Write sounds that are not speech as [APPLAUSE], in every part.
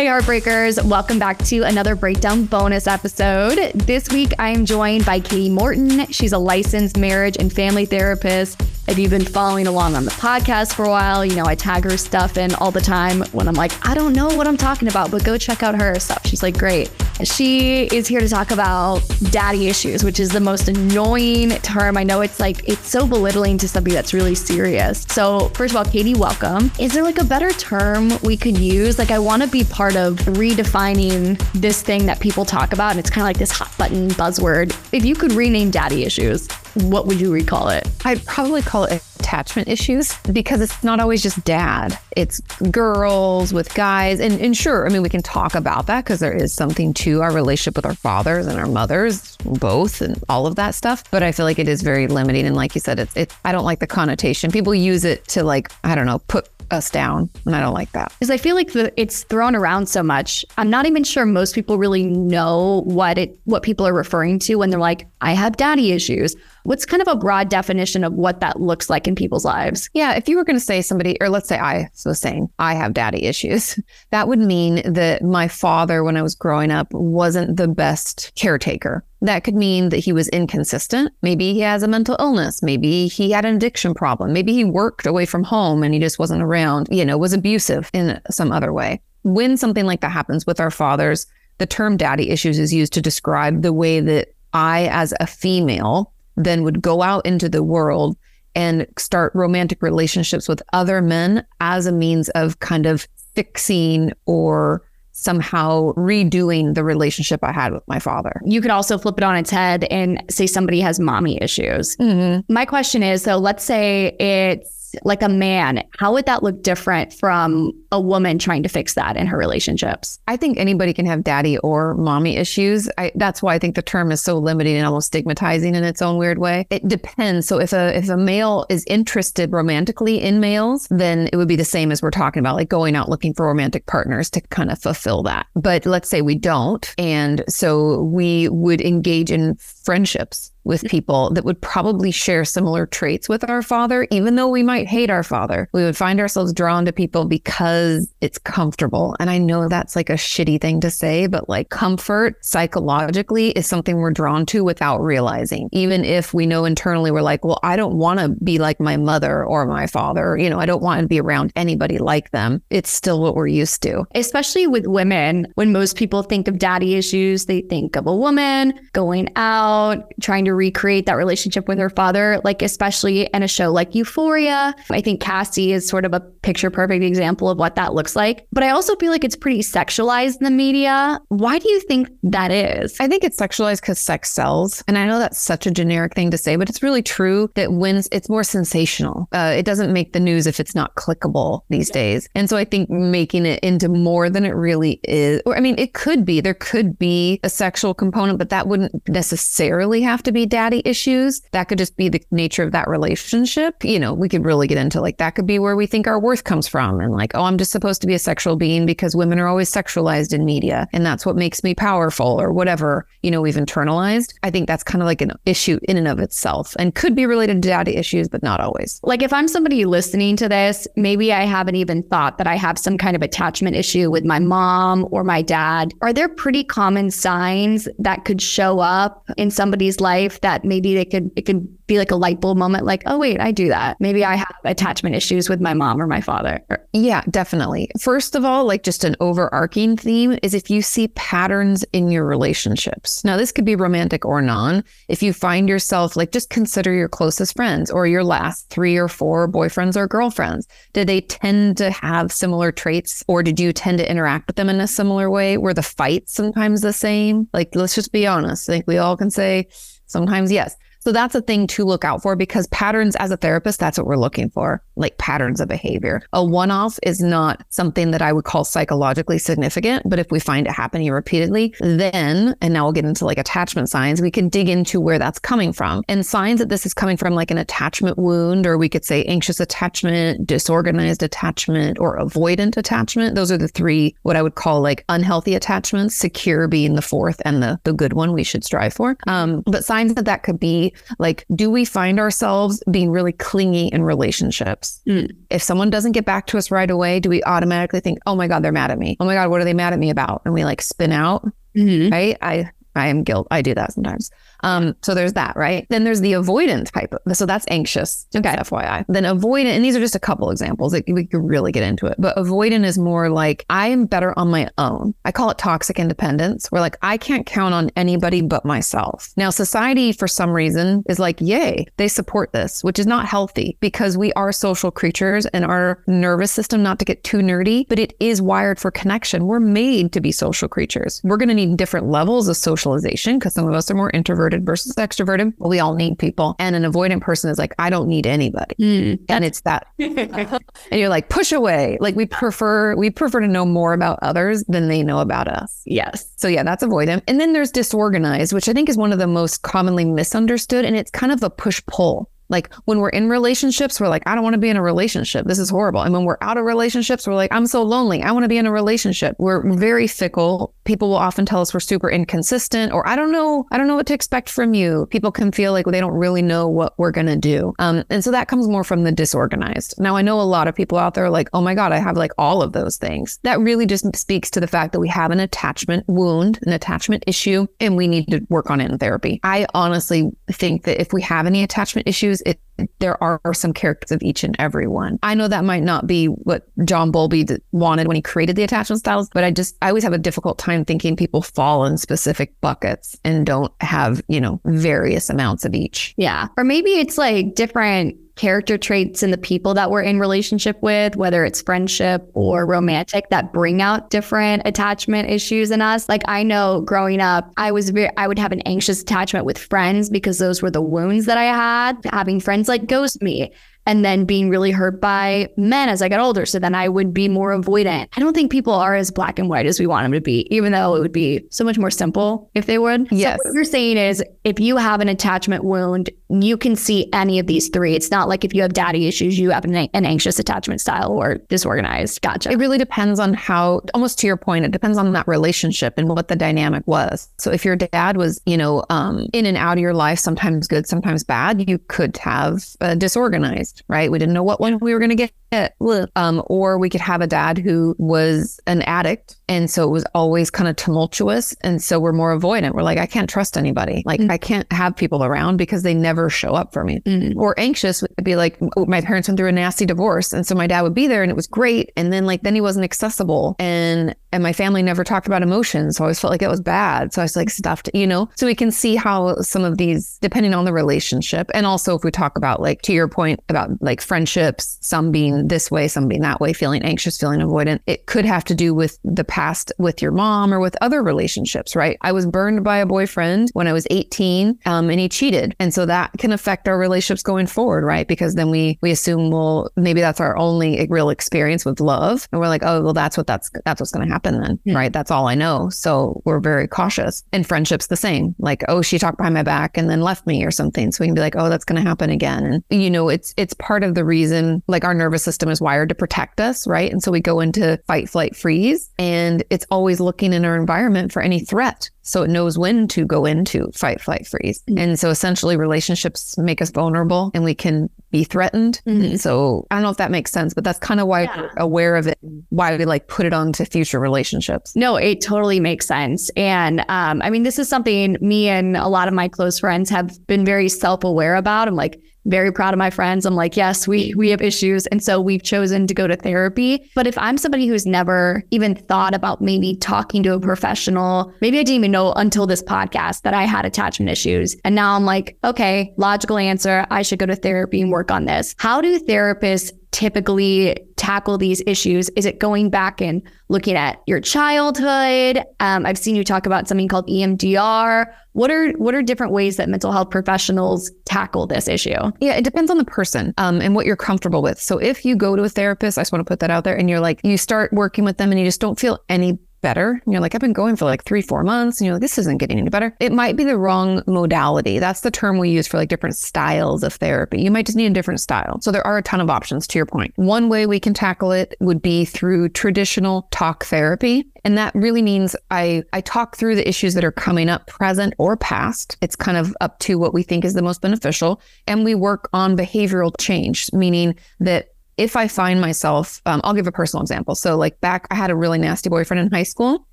Hey, Heartbreakers. Welcome back to another breakdown bonus episode. This week, I am joined by Kati Morton. She's a licensed marriage and family therapist. If you've been following along on the podcast for a while, you know I tag her stuff in all the time when I'm like, I don't know what I'm talking about, but go check out her stuff. She's like, great. She is here to talk about daddy issues, which is the most annoying term. I know it's like, it's so belittling to somebody that's really serious. So, first of all, Kati, welcome. Is there like a better term we could use? Like, I want to be part of redefining this thing that people talk about, and it's kind of like this hot button buzzword. If you could rename daddy issues, what would you recall it? I'd probably call it attachment issues because it's not always just dad. It's girls with guys. And, and sure, I mean, we can talk about that because there is something to our relationship with our fathers and our mothers, both, and all of that stuff. But I feel like it is very limiting. And like you said, it's, it, I don't like the connotation. People use it to like, I don't know, put us down. And I don't like that. Because I feel like the, it's thrown around so much. I'm not even sure most people really know what it what people are referring to when they're like, I have daddy issues What's kind of a broad definition of what that looks like in people's lives? Yeah, if you were going to say somebody, or let's say I was saying I have daddy issues, [LAUGHS] that would mean that my father, when I was growing up, wasn't the best caretaker. That could mean that he was inconsistent. Maybe he has a mental illness. Maybe he had an addiction problem. Maybe he worked away from home and he just wasn't around, you know, was abusive in some other way. When something like that happens with our fathers, the term daddy issues is used to describe the way that I, as a female, then would go out into the world and start romantic relationships with other men as a means of kind of fixing or somehow redoing the relationship I had with my father. You could also flip it on its head and say somebody has mommy issues. Mm-hmm. My question is so let's say it's like a man, how would that look different from a woman trying to fix that in her relationships? I think anybody can have daddy or mommy issues. I, that's why I think the term is so limiting and almost stigmatizing in its own weird way. It depends. So if a if a male is interested romantically in males, then it would be the same as we're talking about, like going out looking for romantic partners to kind of fulfill that. But let's say we don't, and so we would engage in friendships with mm-hmm. people that would probably share similar traits with our father, even though we might hate our father. We would find ourselves drawn to people because it's comfortable. And I know that's like a shitty thing to say, but like comfort psychologically is something we're drawn to without realizing. Even if we know internally we're like, well, I don't want to be like my mother or my father. You know, I don't want to be around anybody like them. It's still what we're used to. Especially with women, when most people think of daddy issues, they think of a woman going out, trying to to recreate that relationship with her father, like especially in a show like Euphoria. I think Cassie is sort of a picture perfect example of what that looks like. But I also feel like it's pretty sexualized in the media. Why do you think that is? I think it's sexualized because sex sells. And I know that's such a generic thing to say, but it's really true that when it's more sensational, uh, it doesn't make the news if it's not clickable these yeah. days. And so I think making it into more than it really is, or I mean, it could be, there could be a sexual component, but that wouldn't necessarily have to be be daddy issues. That could just be the nature of that relationship. You know, we could really get into like that could be where we think our worth comes from and like, oh, I'm just supposed to be a sexual being because women are always sexualized in media and that's what makes me powerful or whatever, you know, we've internalized. I think that's kind of like an issue in and of itself and could be related to daddy issues, but not always. Like if I'm somebody listening to this, maybe I haven't even thought that I have some kind of attachment issue with my mom or my dad. Are there pretty common signs that could show up in somebody's life? Life that maybe they could it could be like a light bulb moment like oh wait i do that. Maybe i have attachment issues with my mom or my father. Yeah definitely. First of all like just an overarching theme is if you see patterns in your relationships. Now this could be romantic or non. If you find yourself like just consider your closest friends or your last three or four boyfriends or girlfriends. Did they tend to have similar traits or did you tend to interact with them in a similar way? Were the fights sometimes the same? Like let's just be honest. I think we all can say Sometimes, yes. So that's a thing to look out for because patterns as a therapist, that's what we're looking for, like patterns of behavior. A one off is not something that I would call psychologically significant. But if we find it happening repeatedly, then, and now we'll get into like attachment signs, we can dig into where that's coming from. And signs that this is coming from like an attachment wound, or we could say anxious attachment, disorganized attachment, or avoidant attachment. Those are the three, what I would call like unhealthy attachments, secure being the fourth and the, the good one we should strive for. Um, but signs that that could be right? Like, do we find ourselves being really clingy in relationships? Mm. If someone doesn't get back to us right away, do we automatically think, oh my God, they're mad at me? Oh my God, what are they mad at me about? And we like spin out, Mhm. right? I, I am guilt. I do that sometimes. Um, so there's that, right? Then there's the avoidant type. Of, so that's anxious. Okay. FYI. Then avoidant, and these are just a couple examples. We could really get into it, but avoidant is more like I am better on my own. I call it toxic independence, where like I can't count on anybody but myself. Now, society for some reason is like, yay, they support this, which is not healthy because we are social creatures and our nervous system, not to get too nerdy, but it is wired for connection. We're made to be social creatures. We're going to need different levels of socialization because some of us are more introverted versus extroverted. But we all need people. And an avoidant person is like, I don't need anybody. Mm. And it's that [LAUGHS] and you're like push away like we prefer we prefer to know more about others than they know about us Yes. so yeah that's avoidant and then there's disorganized which i think is one of the most commonly misunderstood and it's kind of a push pull like when we're in relationships we're like i don't want to be in a relationship this is horrible and when we're out of relationships we're like i'm so lonely i want to be in a relationship we're very fickle people will often tell us we're super inconsistent or i don't know i don't know what to expect from you. People can feel like they don't really know what we're going to do. Um, and so that comes more from the disorganized. Now i know a lot of people out there are like oh my god i have like all of those things. That really just speaks to the fact that we have an attachment wound an attachment issue and we need to work on it in therapy. I honestly think that if we have any attachment issues it there are some characters of each and every one. I know that might not be what John Bowlby wanted when he created the attachment styles, but I just, I always have a difficult time thinking people fall in specific buckets and don't have, you know, various amounts of each. Yeah. Or maybe it's like different character traits in the people that we're in relationship with, whether it's friendship or romantic, that bring out different attachment issues in us. Like I know growing up, I was very, I would have an anxious attachment with friends because those were the wounds that I had. Having friends like ghost me and then being really hurt by men as I got older. So then I would be more avoidant. I don't think people are as black and white as we want them to be, even though it would be so much more simple if they would. Yes. So what you're saying is if you have an attachment wound, you can see any of these three. It's not like if you have daddy issues, you have an, an anxious attachment style or disorganized. Gotcha. It really depends on how, almost to your point, it depends on that relationship and what the dynamic was. So if your dad was, you know, um, in and out of your life, sometimes good, sometimes bad, you could have uh, disorganized, right? We didn't know what one we were going to get. Um, or we could have a dad who was an addict. And so it was always kind of tumultuous. And so we're more avoidant. We're like, I can't trust anybody. Like, Mm. I can't have people around because they never show up for me Mm. or anxious would be like my parents went through a nasty divorce and so my dad would be there and it was great and then like then he wasn't accessible and and my family never talked about emotions so i always felt like it was bad so i was like stuffed you know so we can see how some of these depending on the relationship and also if we talk about like to your point about like friendships some being this way some being that way feeling anxious feeling avoidant. It could have to do with the past with your mom or with other relationships right? I was burned by a boyfriend when i was 18 um, and he cheated. And so that can affect our relationships going forward right? Because then we we assume well maybe that's our only real experience with love. And we're like oh well that's what that's that's what's going to happen then right? That's all i know. So we're very cautious. And friendships the same. Like oh she talked behind my back and then left me or something. So we can be like oh that's going to happen again. And you know it's it's part of the reason like our nervous system is wired to protect us right and so we go into fight flight freeze and it's always looking in our environment for any threat so it knows when to go into fight flight freeze Mm. and so essentially relationships make us vulnerable and we can be threatened Mhm. so i don't know if that makes sense but that's kind of why Yeah. we're aware of it why we like put it onto future relationships No, it totally makes sense. And um, I mean, this is something me and a lot of my close friends have been very self aware about. I'm like, very proud of my friends. I'm like, yes, we we have issues, and so we've chosen to go to therapy. But if I'm somebody who's never even thought about maybe talking to a professional, maybe I didn't even know until this podcast that I had attachment issues, and now I'm like, okay, logical answer, I should go to therapy and work on this. How do therapists typically tackle these issues? Is it going back and looking at your childhood? Um, I've seen you talk about something called EMDR. What are what are different ways that mental health professionals tackle this issue? Yeah, it depends on the person um, and what you're comfortable with. So if you go to a therapist, I just want to put that out there, and you're like, you start working with them and you just don't feel any better. And you're like, I've been going for like three, four months. And you're like, this isn't getting any better. It might be the wrong modality. That's the term we use for like different styles of therapy. You might just need a different style. So there are a ton of options to your point. One way we can tackle it would be through traditional talk therapy. And that really means I, I talk through the issues that are coming up present or past. It's kind of up to what we think is the most beneficial. And we work on behavioral change, meaning that if I find myself, um, I'll give a personal example. So, like back, I had a really nasty boyfriend in high school,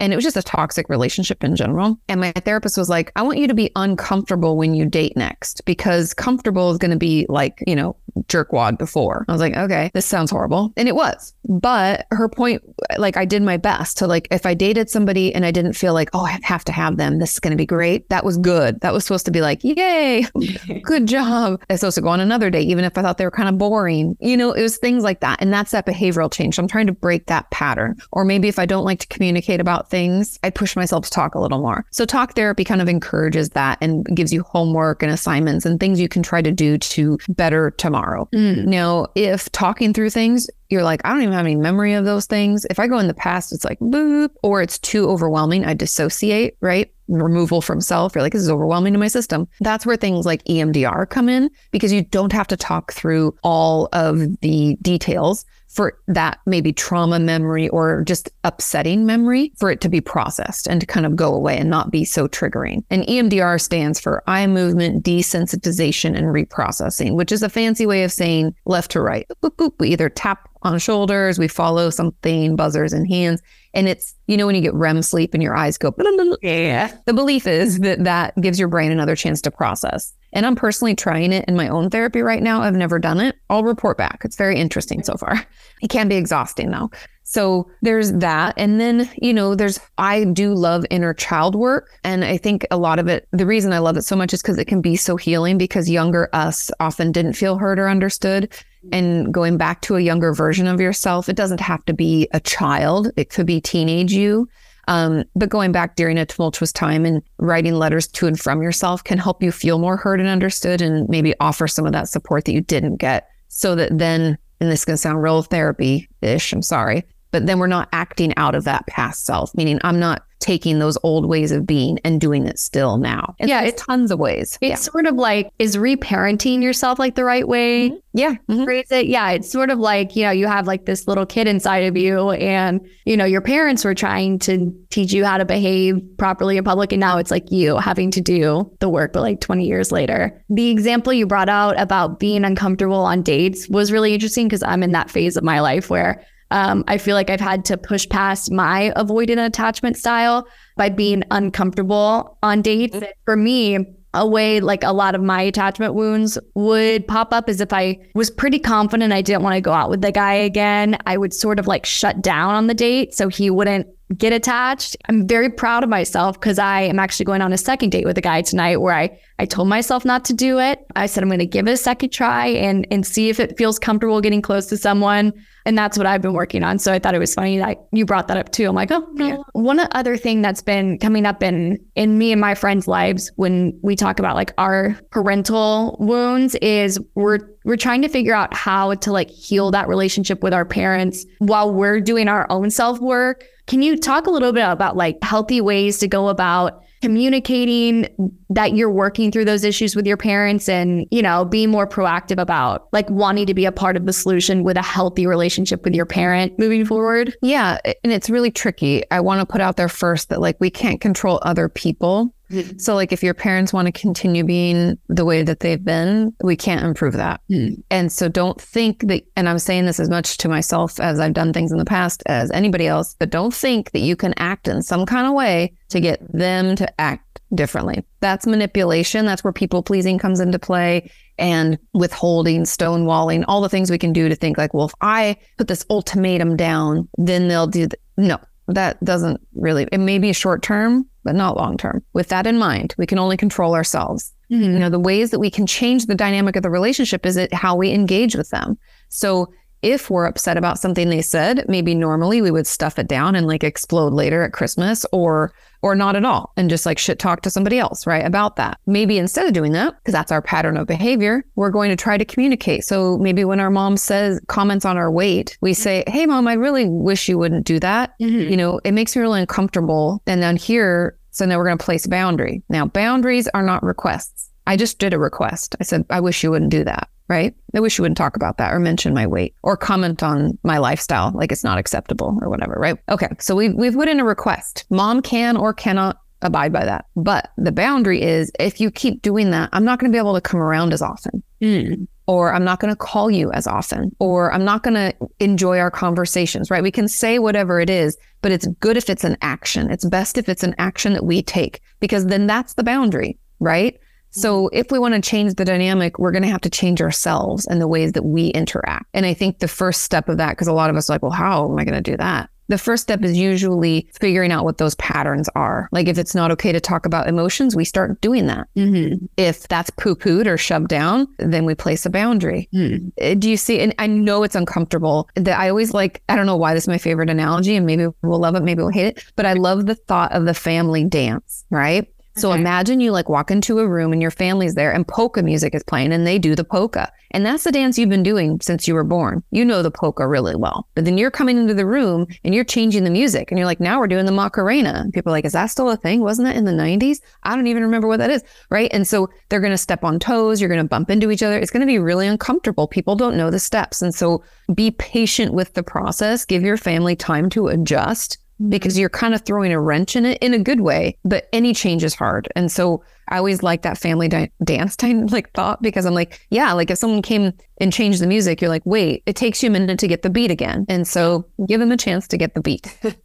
and it was just a toxic relationship in general. And my therapist was like, I want you to be uncomfortable when you date next because comfortable is going to be like, you know, jerkwad before. I was like, okay, this sounds horrible. And it was. But her point, like, I did my best to, like, if I dated somebody and I didn't feel like, oh, I have to have them, this is going to be great, that was good. That was supposed to be like, yay, [LAUGHS] good job. I was supposed to go on another date, even if I thought they were kind of boring. You know, it was things like that. And that's that behavioral change. I'm trying to break that pattern. Or maybe if I don't like to communicate about things, I push myself to talk a little more. So talk therapy kind of encourages that and gives you homework and assignments and things you can try to do to better tomorrow. Mm. Now, if talking through things, you're like, I don't even have any memory of those things. If I go in the past, it's like boop, or it's too overwhelming. I dissociate, right? Removal from self. You're like, this is overwhelming to my system. That's where things like EMDR come in because you don't have to talk through all of the details for that maybe trauma memory or just upsetting memory for it to be processed and to kind of go away and not be so triggering. And EMDR stands for eye movement desensitization and reprocessing, which is a fancy way of saying left to right. Boop, boop. We either tap on shoulders, we follow something, buzzers and hands. And it's, you know, when you get REM sleep and your eyes go, yeah. The belief is that that gives your brain another chance to process. And I'm personally trying it in my own therapy right now. I've never done it. I'll report back. It's very interesting so far. [LAUGHS] It can be exhausting though. So there's that. And then, you know, there's, I do love inner child work. And I think a lot of it, the reason I love it so much is because it can be so healing because younger us often didn't feel heard or understood. And going back to a younger version of yourself, it doesn't have to be a child, it could be teenage you. Um, but going back during a tumultuous time and writing letters to and from yourself can help you feel more heard and understood and maybe offer some of that support that you didn't get. So that then, and this can sound real therapy ish, I'm sorry, but then we're not acting out of that past self, meaning I'm not taking those old ways of being and doing it still now. And yeah, it's tons of ways. It's yeah. sort of like is reparenting yourself like the right way? Mm-hmm. Yeah, mm-hmm. phrase it. Yeah, it's sort of like you know you have like this little kid inside of you, and you know your parents were trying to teach you how to behave properly in public, and now it's like you having to do the work, but like 20 years later. The example you brought out about being uncomfortable on dates was really interesting because I'm in that phase of my life where um, I feel like I've had to push past my avoidant attachment style by being uncomfortable on dates. Mm-hmm. For me, a way like a lot of my attachment wounds would pop up is if I was pretty confident I didn't want to go out with the guy again, I would sort of like shut down on the date so he wouldn't get attached. I'm very proud of myself because I am actually going on a second date with a guy tonight where I I told myself not to do it. I said I'm going to give it a second try and and see if it feels comfortable getting close to someone. And that's what I've been working on. So I thought it was funny that you brought that up too. I'm like, oh no. Yeah. One other thing that's been coming up in in me and my friends' lives when we talk about like our parental wounds is we're we're trying to figure out how to like heal that relationship with our parents while we're doing our own self work can you talk a little bit about like healthy ways to go about communicating that you're working through those issues with your parents and, you know, being more proactive about like wanting to be a part of the solution with a healthy relationship with your parent moving forward? Yeah. And it's really tricky. I want to put out there first that like we can't control other people. Mm-hmm. So, like, if your parents want to continue being the way that they've been, we can't improve that. Mm-hmm. And so, don't think that, and I'm saying this as much to myself as I've done things in the past as anybody else, but don't think that you can act in some kind of way to get them to act differently. That's manipulation. That's where people pleasing comes into play and withholding, stonewalling, all the things we can do to think, like, well, if I put this ultimatum down, then they'll do. Th-. No, that doesn't really, it may be short term, but not long term. With that in mind, we can only control ourselves. Mm-hmm. You know, the ways that we can change the dynamic of the relationship is it how we engage with them. So if we're upset about something they said, maybe normally we would stuff it down and like explode later at Christmas or or not at all and just like shit talk to somebody else, right? About that. Maybe instead of doing that, because that's our pattern of behavior, we're going to try to communicate. So maybe when our mom says comments on our weight, we say, Hey mom, I really wish you wouldn't do that. Mhm. You know, it makes me really uncomfortable. And then here, so now we're going to place a boundary. Now, boundaries are not requests. I just did a request. I said, I wish you wouldn't do that. Right. I wish you wouldn't talk about that or mention my weight or comment on my lifestyle like it's not acceptable or whatever. Right. Okay. So we've, we've put in a request. Mom can or cannot abide by that. But the boundary is if you keep doing that, I'm not going to be able to come around as often Mm. or I'm not going to call you as often, or I'm not going to enjoy our conversations, right? We can say whatever it is, but it's good if it's an action. It's best if it's an action that we take because then that's the boundary, right? So if we want to change the dynamic, we're going to have to change ourselves and the ways that we interact. And I think the first step of that, because a lot of us are like, well, how am I going to do that? The first step is usually figuring out what those patterns are. Like if it's not okay to talk about emotions, we start doing that. Mhm. If that's poo pooed or shoved down, then we place a boundary. Mm. Do you see? And I know it's uncomfortable. That I always like. I don't know why this is my favorite analogy, and maybe we'll love it, maybe we'll hate it. But I love the thought of the family dance, right? So Okay. imagine you like walk into a room and your family's there, and polka music is playing, and they do the polka, and that's the dance you've been doing since you were born. You know the polka really well, but then you're coming into the room and you're changing the music, and you're like, now we're doing the Macarena. And people are like, is that still a thing? Wasn't that in the '90s? I don't even remember what that is, right? And so they're going to step on toes. You're going to bump into each other. It's going to be really uncomfortable. People don't know the steps. And so be patient with the process. Give your family time to adjust because you're kind of throwing a wrench in it in a good way, but any change is hard. And so I always like that family di- dance [LAUGHS] time like thought because I'm like, yeah, like if someone came and changed the music, you're like, wait, it takes you a minute to get the beat again. And so give them a chance to get the beat. [LAUGHS]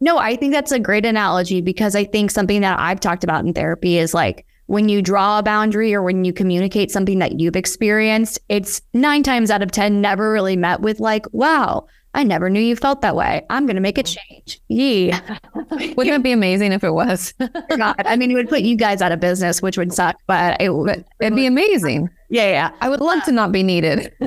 No, I think that's a great analogy because I think something that I've talked about in therapy is like when you draw a boundary or when you communicate something that you've experienced, it's nine times out of 10 never really met with like, wow, I never knew you felt that way. I'm going to make a mm. change. Yeah. [LAUGHS] Wouldn't it be amazing if it was? [LAUGHS] God. I mean, it would put you guys out of business, which would suck, but it would. It'd be amazing. Yeah. Yeah. I would love to not be needed. [LAUGHS]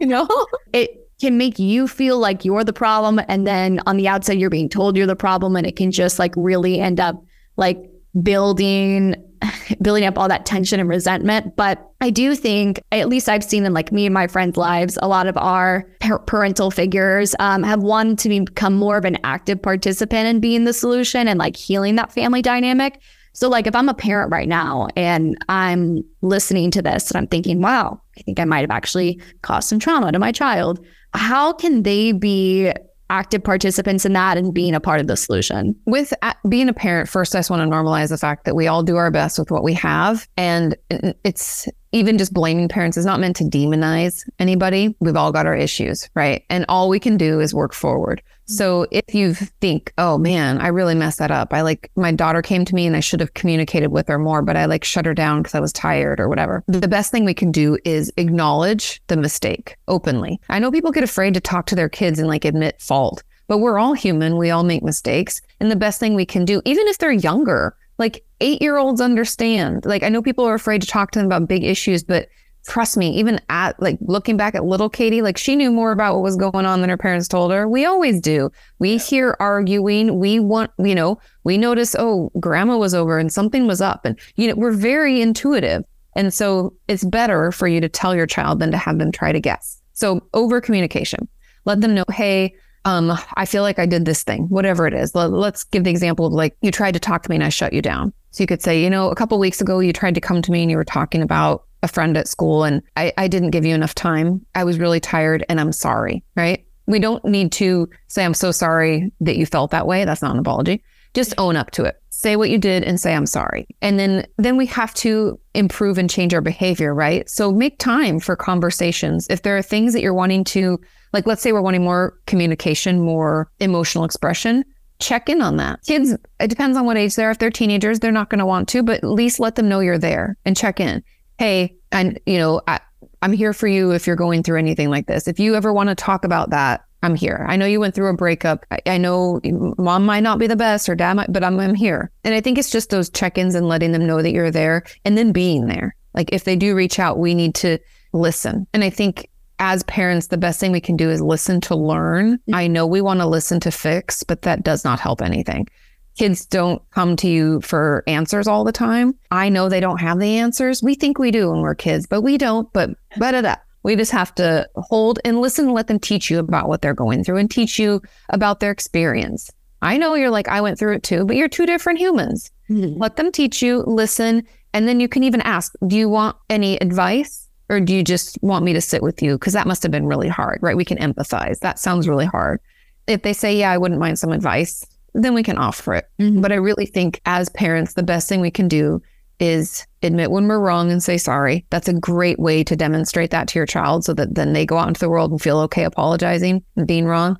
You know? it can make you feel like you're the problem and then on the outside you're being told you're the problem and it can just like really end up like building [LAUGHS] building up all that tension and resentment. But i do think at least i've seen in like me and my friends lives a lot of our par- parental figures um, have wanted to become more of an active participant in being the solution and like healing that family dynamic. So like if i'm a parent right now and i'm listening to this and i'm thinking wow i think i might have actually caused some trauma to my child how can they be active participants in that and being a part of the solution? With being a parent, first, I just want to normalize the fact that we all do our best with what we have. And uh, it's even just blaming parents is not meant to demonize anybody. We've all got our issues, right? And all we can do is work forward. Mm-hmm. So if you think, oh man, I really messed that up. I like my daughter came to me and I should have communicated with her more, but I like shut her down because I was tired or whatever. The best thing we can do is acknowledge the mistake openly. I know people get afraid to talk to their kids and like admit fault, but we're all human. We all make mistakes. And the best thing we can do, even if they're younger, like eight year olds understand. Like I know people are afraid to talk to them about big issues, but trust me, even at like looking back at little Kati, like she knew more about what was going on than her parents told her. We always do. We hear arguing. We want, you know, we notice, oh, grandma was over and something was up. And, you know, we're very intuitive. And so it's better for you to tell your child than to have them try to guess. So over communication, let them know, hey, um, I feel like I did this thing, whatever it is. Let, let's give the example of like you tried to talk to me and I shut you down. So you could say, you know, a couple weeks ago you tried to come to me and you were talking about a friend at school and I, I didn't give you enough time. I was really tired and I'm sorry, right? We don't need to say, I'm so sorry that you felt that way. That's not an apology. Just mm-hmm. own up to it. Say what you did and say, I'm sorry. And then, then we have to improve and change our behavior, right? So make time for conversations. If there are things that you're wanting to, like, let's say we're wanting more communication, more emotional expression, check in on that. Kids, it depends on what age they're. If they're teenagers, they're not going to want to, but at least let them know you're there and check in. Hey, and you know, I, I'm here for you if you're going through anything like this. If you ever want to talk about that, I'm here. I know you went through a breakup. I, I know mom might not be the best or dad might, but I'm, I'm here. And I think it's just those check ins and letting them know that you're there and then being there. Like if they do reach out, we need to listen. And I think as parents, the best thing we can do is listen to learn. Mm-hmm. I know we want to listen to fix, but that does not help anything. Kids don't come to you for answers all the time. I know they don't have the answers. We think we do when we're kids, but we don't. But but we just have to hold and listen and let them teach you about what they're going through and teach you about their experience. I know you're like, I went through it too, but you're two different humans. Mhm. Let them teach you, listen, and then you can even ask, do you want any advice or do you just want me to sit with you? Because that must have been really hard, right? We can empathize. That sounds really hard. If they say, yeah, I wouldn't mind some advice, then we can offer it. Mhm. But I really think as parents, the best thing we can do is admit when we're wrong and say sorry. That's a great way to demonstrate that to your child so that then they go out into the world and feel okay apologizing and being wrong.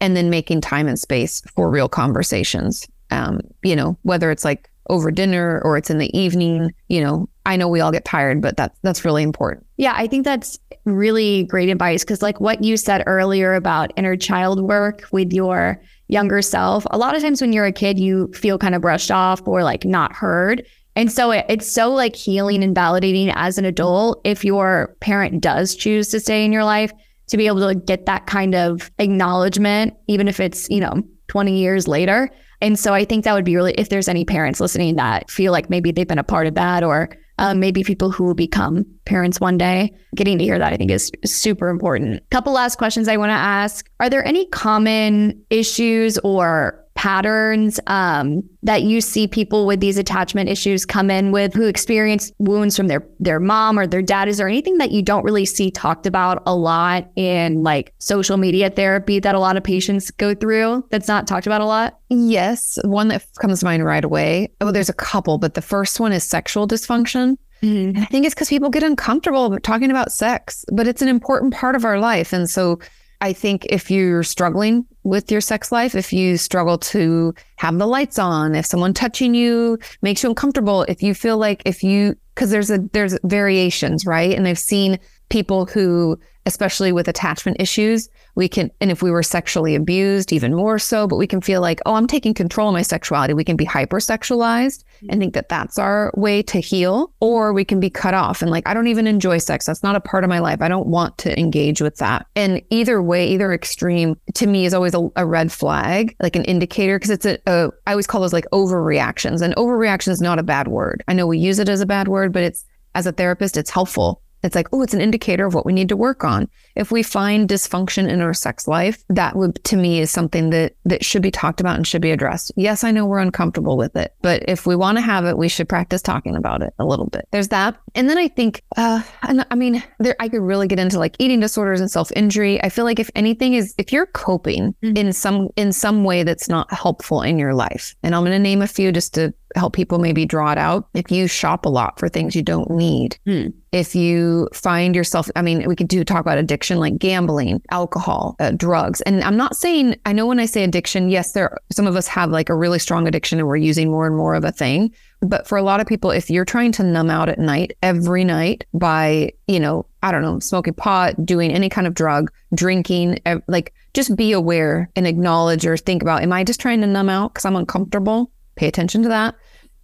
And then making time and space for real conversations. Um, you know, whether it's like over dinner or it's in the evening, you know, I know we all get tired, but that's that's really important. Yeah, I think that's really great advice because, like what you said earlier about inner child work with your younger self, a lot of times when you're a kid, you feel kind of brushed off or like not heard. And so it, it's so like healing and validating as an adult if your parent does choose to stay in your life to be able to get that kind of acknowledgement, even if it's, you know, 20 years later. And so I think that would be really, if there's any parents listening that feel like maybe they've been a part of that or um, maybe people who will become parents one day, getting to hear that I think is super important. Couple last questions I want to ask. Are there any common issues or patterns um, that you see people with these attachment issues come in with who experience wounds from their their mom or their dad is there anything that you don't really see talked about a lot in like social media therapy that a lot of patients go through that's not talked about a lot Yes, one that comes to mind right away. Oh, there's a couple, but the first one is sexual dysfunction. And I think it's because people get uncomfortable talking about sex, but it's an important part of our life. And so I think if you're struggling with your sex life, if you struggle to have the lights on, if someone touching you makes you uncomfortable, if you feel like if you because there's a there's variations, right? And I've seen people who especially with attachment issues, we can and if we were sexually abused even more so, but we can feel like, "Oh, I'm taking control of my sexuality." We can be hypersexualized and think that that's our way to heal or we can be cut off and like i don't even enjoy sex. That's not a part of my life. I don't want to engage with that. And either way either extreme to me is always a, a red flag like an indicator because it's a, a i always call those like overreactions and overreaction is not a bad word. I know we use it as a bad word but it's as a therapist it's helpful it's like, oh, it's an indicator of what we need to work on. If we find dysfunction in our sex life, that would to me is something that that should be talked about and should be addressed. Yes, I know we're uncomfortable with it, but if we want to have it, we should practice talking about it a little bit. There's that. And then I think uh and I mean, there I could really get into like eating disorders and self-injury. I feel like if anything is if you're coping Mhm. in some in some way that's not helpful in your life. And I'm going to name a few just to help people maybe draw it out. If you shop a lot for things you don't need, Hmm. if you find yourself, I mean, we could do talk about addiction like gambling, alcohol, uh, drugs. And I'm not saying, I know when I say addiction, yes, there, some of us have like a really strong addiction and we're using more and more of a thing. But for a lot of people, if you're trying to numb out at night, every night by, you know, I don't know, smoking pot, doing any kind of drug, drinking, like just be aware and acknowledge or think about, am I just trying to numb out because I'm uncomfortable? Pay attention to that.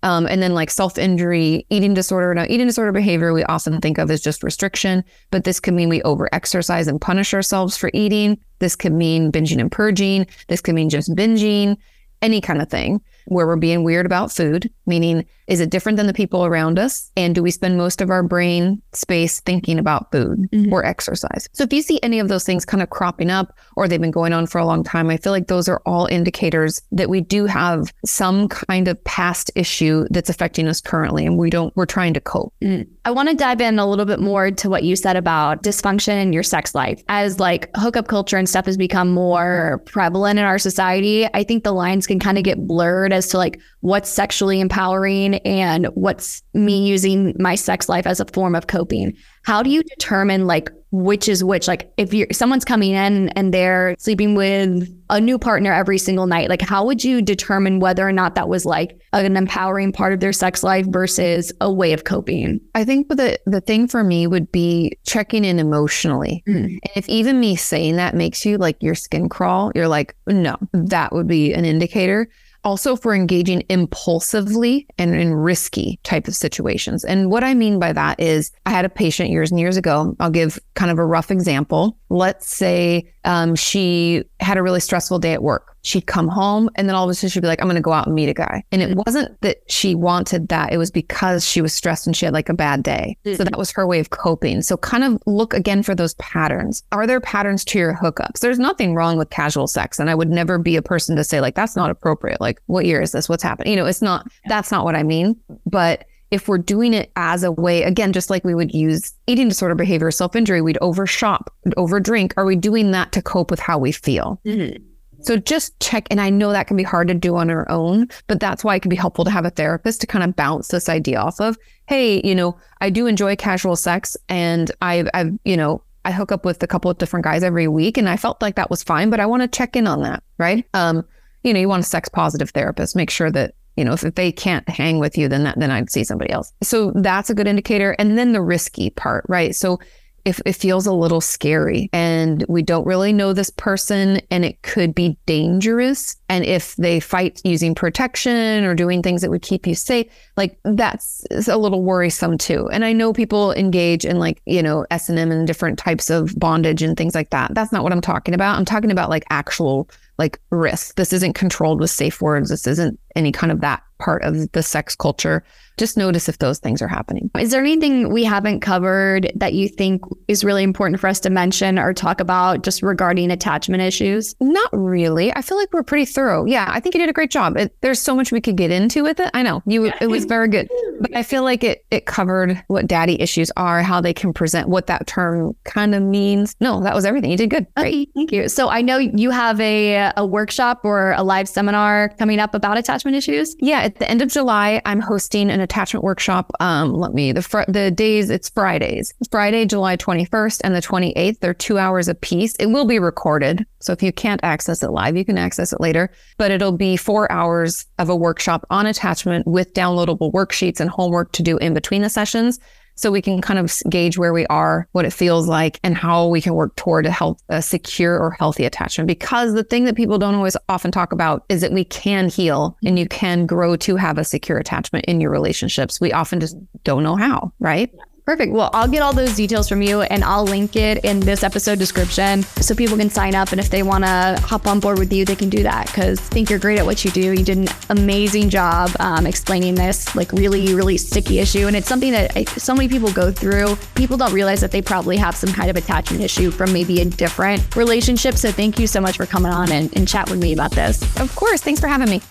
Um, and then like self injury, eating disorder. Now, eating disorder behavior we often think of as just restriction, but this could mean we over exercise and punish ourselves for eating. This could mean binging and purging. This could mean just binging, any kind of thing where we're being weird about food, meaning is it different than the people around us? And do we spend most of our brain space thinking about food Mhm. or exercise? So if you see any of those things kind of cropping up or they've been going on for a long time, I feel like those are all indicators that we do have some kind of past issue that's affecting us currently and we don't we're trying to cope. Mm. I want to dive in a little bit more to what you said about dysfunction in your sex life. As like hookup culture and stuff has become more prevalent in our society, I think the lines can kind of get blurred as to like what's sexually empowering and what's me using my sex life as a form of coping. How do you determine like which is which? Like if you're someone's coming in and they're sleeping with a new partner every single night, like how would you determine whether or not that was like an empowering part of their sex life versus a way of coping? I think the the thing for me would be checking in emotionally. Mm. And if even me saying that makes you like your skin crawl, you're like, no, that would be an indicator. Also for engaging impulsively and in risky type of situations. And what I mean by that is I had a patient years and years ago. I'll give kind of a rough example. Let's say um, she had a really stressful day at work she'd come home and then all of a sudden she'd be like, I'm going to go out and meet a guy. And it mm-hmm. wasn't that she wanted that. It was because she was stressed and she had like a bad day. Mm-hmm. So that was her way of coping. So kind of look again for those patterns. Are there patterns to your hookups? There's nothing wrong with casual sex. And I would never be a person to say like, that's not appropriate. Like, what year is this? What's happening? You know, it's not, that's not what I mean. But if we're doing it as a way, again, just like we would use eating disorder behavior, self injury, we'd overshop, over drink. Are we doing that to cope with how we feel? Mm-hmm. So just check. And I know that can be hard to do on our own, but that's why it can be helpful to have a therapist to kind of bounce this idea off of, hey, you know, I do enjoy casual sex and I've, I've, you know, I hook up with a couple of different guys every week and I felt like that was fine, but I want to check in on that. Right. Um, you know, you want a sex positive therapist, make sure that you know, if, if they can't hang with you, then that, then I'd see somebody else. So that's a good indicator. And then the risky part, right? So if it feels a little scary and we don't really know this person and it could be dangerous. And if they fight using protection or doing things that would keep you safe, like that's a little worrisome too. And I know people engage in like, you know, S&M and different types of bondage and things like that. That's not what I'm talking about. I'm talking about like actual like risk. This isn't controlled with safe words. This isn't any kind of that part of the sex culture just notice if those things are happening. Is there anything we haven't covered that you think is really important for us to mention or talk about just regarding attachment issues? Not really. I feel like we're pretty thorough. Yeah, I think you did a great job. It, there's so much we could get into with it. I know you. It was very good, [LAUGHS] but I feel like it it covered what daddy issues are, how they can present, what that term kind of means. No, that was everything. You did good. Great. Okay, thank you. So I know you have a a workshop or a live seminar coming up about attachment issues. Yeah, at the end of July, I'm hosting an attachment workshop. Um, let me the fr- the days. It's Fridays. Friday, July 21st, and the 28th. They're two hours a piece. It will be recorded, so if you can't access it live, you can access it later. But it'll be four hours of a workshop on attachment with downloadable worksheets and homework to do in between the sessions so we can kind of gauge where we are, what it feels like, and how we can work toward a health, a secure or healthy attachment. Because the thing that people don't always often talk about is that we can heal and you can grow to have a secure attachment in your relationships. We often just don't know how, right? Perfect. Well, I'll get all those details from you and I'll link it in this episode description so people can sign up. And if they want to hop on board with you, they can do that because I think you're great at what you do. You did an amazing job um, explaining this like really, really sticky issue. And it's something that I, so many people go through. People don't realize that they probably have some kind of attachment issue from maybe a different relationship. So thank you so much for coming on and, and chat with me about this. Of course. Thanks for having me.